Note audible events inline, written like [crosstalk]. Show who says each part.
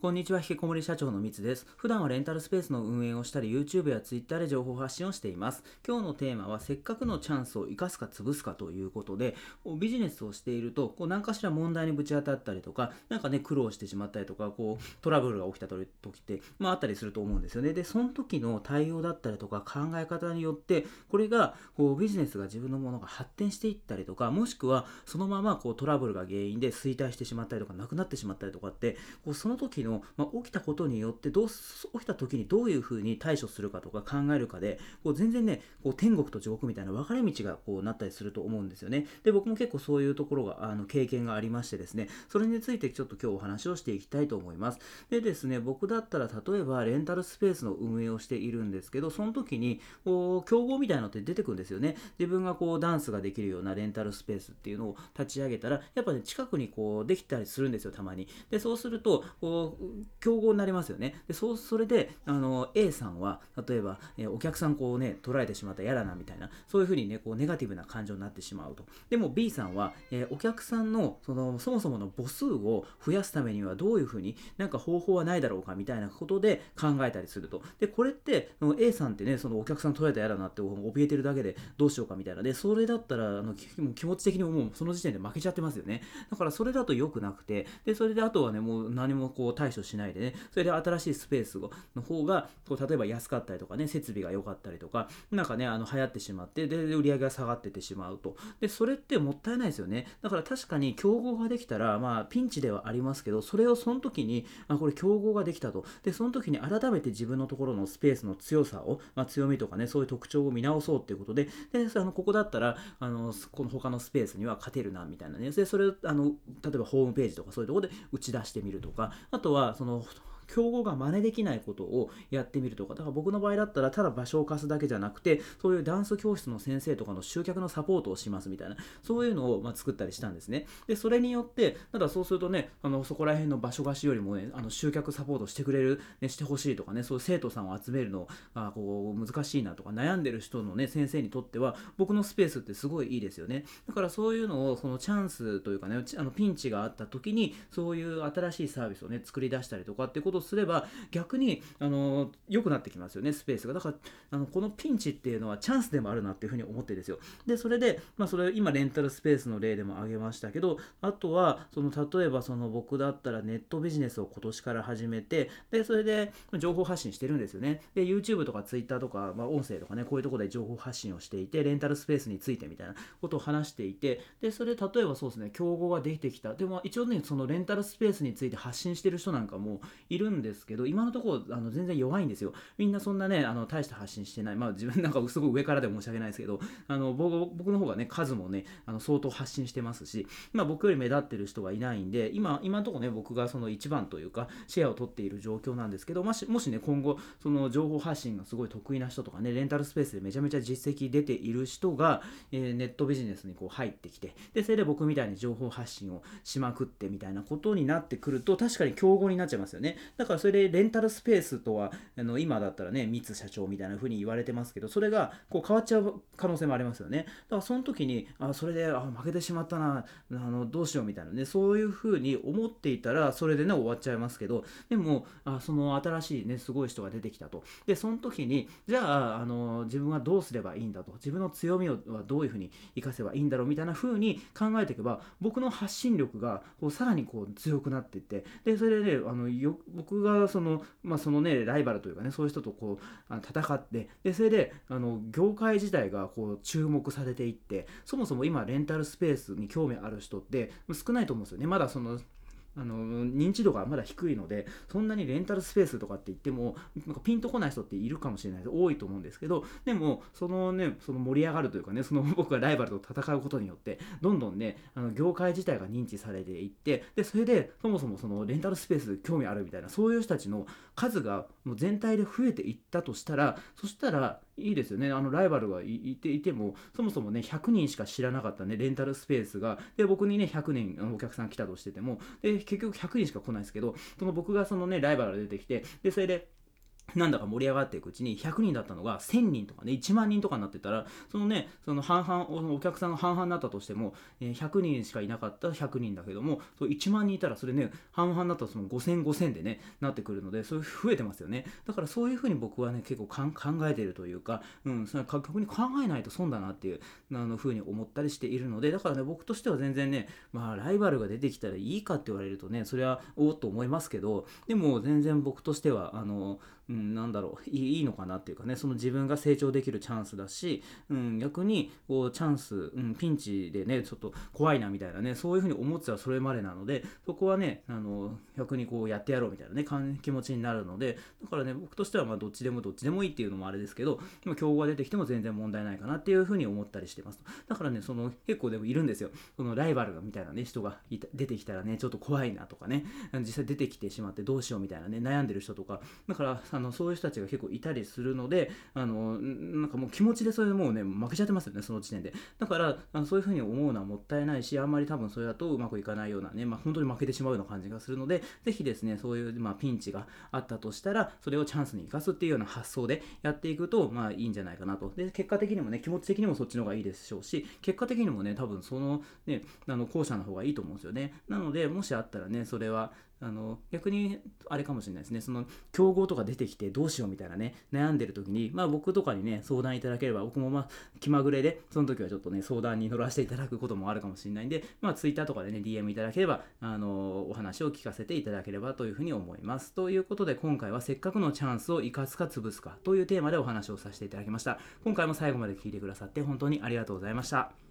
Speaker 1: こんにちは、引きこもり社長のみつです。普段はレンタルスペースの運営をしたり、YouTube や Twitter で情報発信をしています。今日のテーマは、せっかくのチャンスを生かすか潰すかということで、ビジネスをしていると、こう何かしら問題にぶち当たったりとか、なんかね、苦労してしまったりとか、こう、トラブルが起きた時って、まああったりすると思うんですよね。で、その時の対応だったりとか考え方によって、これが、こう、ビジネスが自分のものが発展していったりとか、もしくは、そのままこうトラブルが原因で衰退してしまったりとか、なくなってしまったりとかって、こうその時の、のまあ、起きたことによってどう起きた時にどういうふうに対処するかとか考えるかでこう全然ねこう天国と地獄みたいな分かれ道がこうなったりすると思うんですよね。で僕も結構そういうところがあの経験がありましてですね。それについてちょっと今日お話をしていきたいと思います。でですね僕だったら例えばレンタルスペースの運営をしているんですけどその時にこう競合みたいなのって出てくるんですよね。自分がこうダンスができるようなレンタルスペースっていうのを立ち上げたらやっぱね近くにこうできたりするんですよたまに。でそうするとこう競合になりますよね。でそうそれであの A さんは例えば、えお客さんこうね捉えてしまったら嫌だなみたいなそういうふうにねこうネガティブな感情になってしまうと。でも B さんは、えお客さんのそのそもそもの母数を増やすためにはどういうふうになんか方法はないだろうかみたいなことで考えたりすると。でこれって A さんってねそのお客さん捉えたら嫌だなって怯えてるだけでどうしようかみたいなでそれだったらあの気持ち的にもうその時点で負けちゃってますよね。だからそれだと良くなくてでそれであとはねもう何もこう対対処しないでね。それで新しいスペースの方がこう例えば安かったりとかね設備が良かったりとかなんかねあの流行ってしまってで売り上げが下がっててしまうと。でそれってもったいないですよね。だから確かに競合ができたらまあピンチではありますけどそれをその時にあこれ競合ができたと。でその時に改めて自分のところのスペースの強さを、まあ、強みとかねそういう特徴を見直そうっていうことで。であのここだったらあのこの他のスペースには勝てるなみたいなね。でそれあの例えばホームページとかそういうとこで打ち出してみるとか。あとははその競合が真似できないことをやってみるとか、だから僕の場合だったら、ただ場所を貸すだけじゃなくて、そういうダンス教室の先生とかの集客のサポートをしますみたいな、そういうのをま作ったりしたんですね。で、それによって、ただそうするとね、あのそこら辺の場所貸しよりもね、あの集客サポートしてくれる、ね、してほしいとかね、そういう生徒さんを集めるのがこう難しいなとか、悩んでる人のね、先生にとっては、僕のスペースってすごいいいですよね。だからそういうのを、そのチャンスというかね、あのピンチがあった時に、そういう新しいサービスをね、作り出したりとかっていうことすれば、逆にあの良くなってきますよねスペースが。だからあのこのピンチっていうのはチャンスでもあるなっていうふうに思ってですよ。でそれで、まあ、それ今レンタルスペースの例でも挙げましたけどあとはその例えばその僕だったらネットビジネスを今年から始めてでそれで情報発信してるんですよね。で YouTube とか Twitter とか、まあ、音声とかねこういうとこで情報発信をしていてレンタルスペースについてみたいなことを話していてでそれ例えばそうですね競合ができてきた。でも一応ねそのレンタルスペースについて発信してる人なんかもいるんですけど今のところあの全然弱いんですよ。みんなそんなね、あの大して発信してない。まあ自分 [laughs] なんかすごい上からで申し訳ないですけど、あの僕僕の方がね、数もね、あの相当発信してますし、まあ僕より目立ってる人はいないんで、今、今のところね、僕がその一番というか、シェアを取っている状況なんですけど、もしもしね、今後、その情報発信がすごい得意な人とかね、レンタルスペースでめちゃめちゃ実績出ている人が、えー、ネットビジネスにこう入ってきて、で、それで僕みたいに情報発信をしまくってみたいなことになってくると、確かに競合になっちゃいますよね。だからそれでレンタルスペースとはあの今だったらね、三津社長みたいな風に言われてますけど、それがこう変わっちゃう可能性もありますよね。だからその時に、あ、それであ負けてしまったな、あのどうしようみたいなね、そういう風に思っていたら、それでね、終わっちゃいますけど、でも、あその新しいね、すごい人が出てきたと。で、その時に、じゃあ、あの自分はどうすればいいんだと。自分の強みをはどういう風に活かせばいいんだろうみたいな風に考えていけば、僕の発信力がこうさらにこう強くなっていって、で、それで、ね、あのよ僕僕がその、まあ、そのね、ライバルというかね、そういう人とこう戦ってでそれであの業界自体がこう注目されていってそもそも今レンタルスペースに興味ある人って少ないと思うんですよね。まだそのあの認知度がまだ低いのでそんなにレンタルスペースとかって言ってもなんかピンとこない人っているかもしれない多いと思うんですけどでもそのねその盛り上がるというかねその僕がライバルと戦うことによってどんどんねあの業界自体が認知されていってでそれでそもそもそのレンタルスペース興味あるみたいなそういう人たちの数がもう全体で増えていったとしたらそしたらいいですよね。あのライバルがいていても、そもそもね、100人しか知らなかったね、レンタルスペースが、で、僕にね、100人お客さん来たとしてても、で、結局100人しか来ないですけど、その僕がそのね、ライバルが出てきて、で、それで、なんだか盛り上がっていくうちに100人だったのが1000人とかね1万人とかになってたらそのねその半々お客さんが半々になったとしても、100人しかいなかった100人だけども1万人いたらそれね半々だったらその5000、5000でねなってくるのでそういう増えてますよね。だからそういうふうに僕はね結構考えてるというか、うん、それ逆に考えないと損だなっていうあの風に思ったりしているのでだからね僕としては全然ねまあライバルが出てきたらいいかって言われるとねそれはおっと思いますけどでも全然僕としてはあのうん、なんだろう。いいのかなっていうかね。その自分が成長できるチャンスだし、うん、逆にこうチャンス、うん、ピンチでねちょっと怖いなみたいなねそういうふうに思ってたらそれまでなのでそこはねあの逆にこうやってやろうみたいなね気持ちになるのでだからね僕としてはまどっちでもどっちでもいいっていうのもあれですけど競合が出てきても全然問題ないかなっていうふうに思ったりしてますだからねその結構でもいるんですよ。そのライバルみたいなね人が出てきたらねちょっと怖いなとかね実際出てきてしまってどうしようみたいなね悩んでる人とかだからあのそういう人たちが結構いたりするのであのなんかもう気持ちでそれでもうね負けちゃってますよねその時点で。だからあのそういうふうに思うのはもったいないしあんまり多分それだとうまくいかないようなね、まあ、本当に負けてしまうような感じがするのでぜひですねそういう、まあ、ピンチがあったとしたらそれをチャンスに生かすっていうような発想でやっていくとまあいいんじゃないかなと。で結果的にもね気持ち的にもそっちの方がいいでしょうし結果的にもね多分そのねあの後者の方がいいと思うんですよね。なのでもしあったらねそれはあの逆にあれかもしれないですね。その競合とか出てきてどうしようみたいなね悩んでる時にまあ僕とかにね相談いただければ僕もまあ気まぐれでその時はちょっとね相談に乗らせていただくこともあるかもしれないんでまあ Twitter とかでね DM いただければあのお話を聞かせていただければというふうに思います。ということで今回はせっかくのチャンスを生かすか潰すかというテーマでお話をさせていただきました。今回も最後まで聞いてくださって本当にありがとうございました。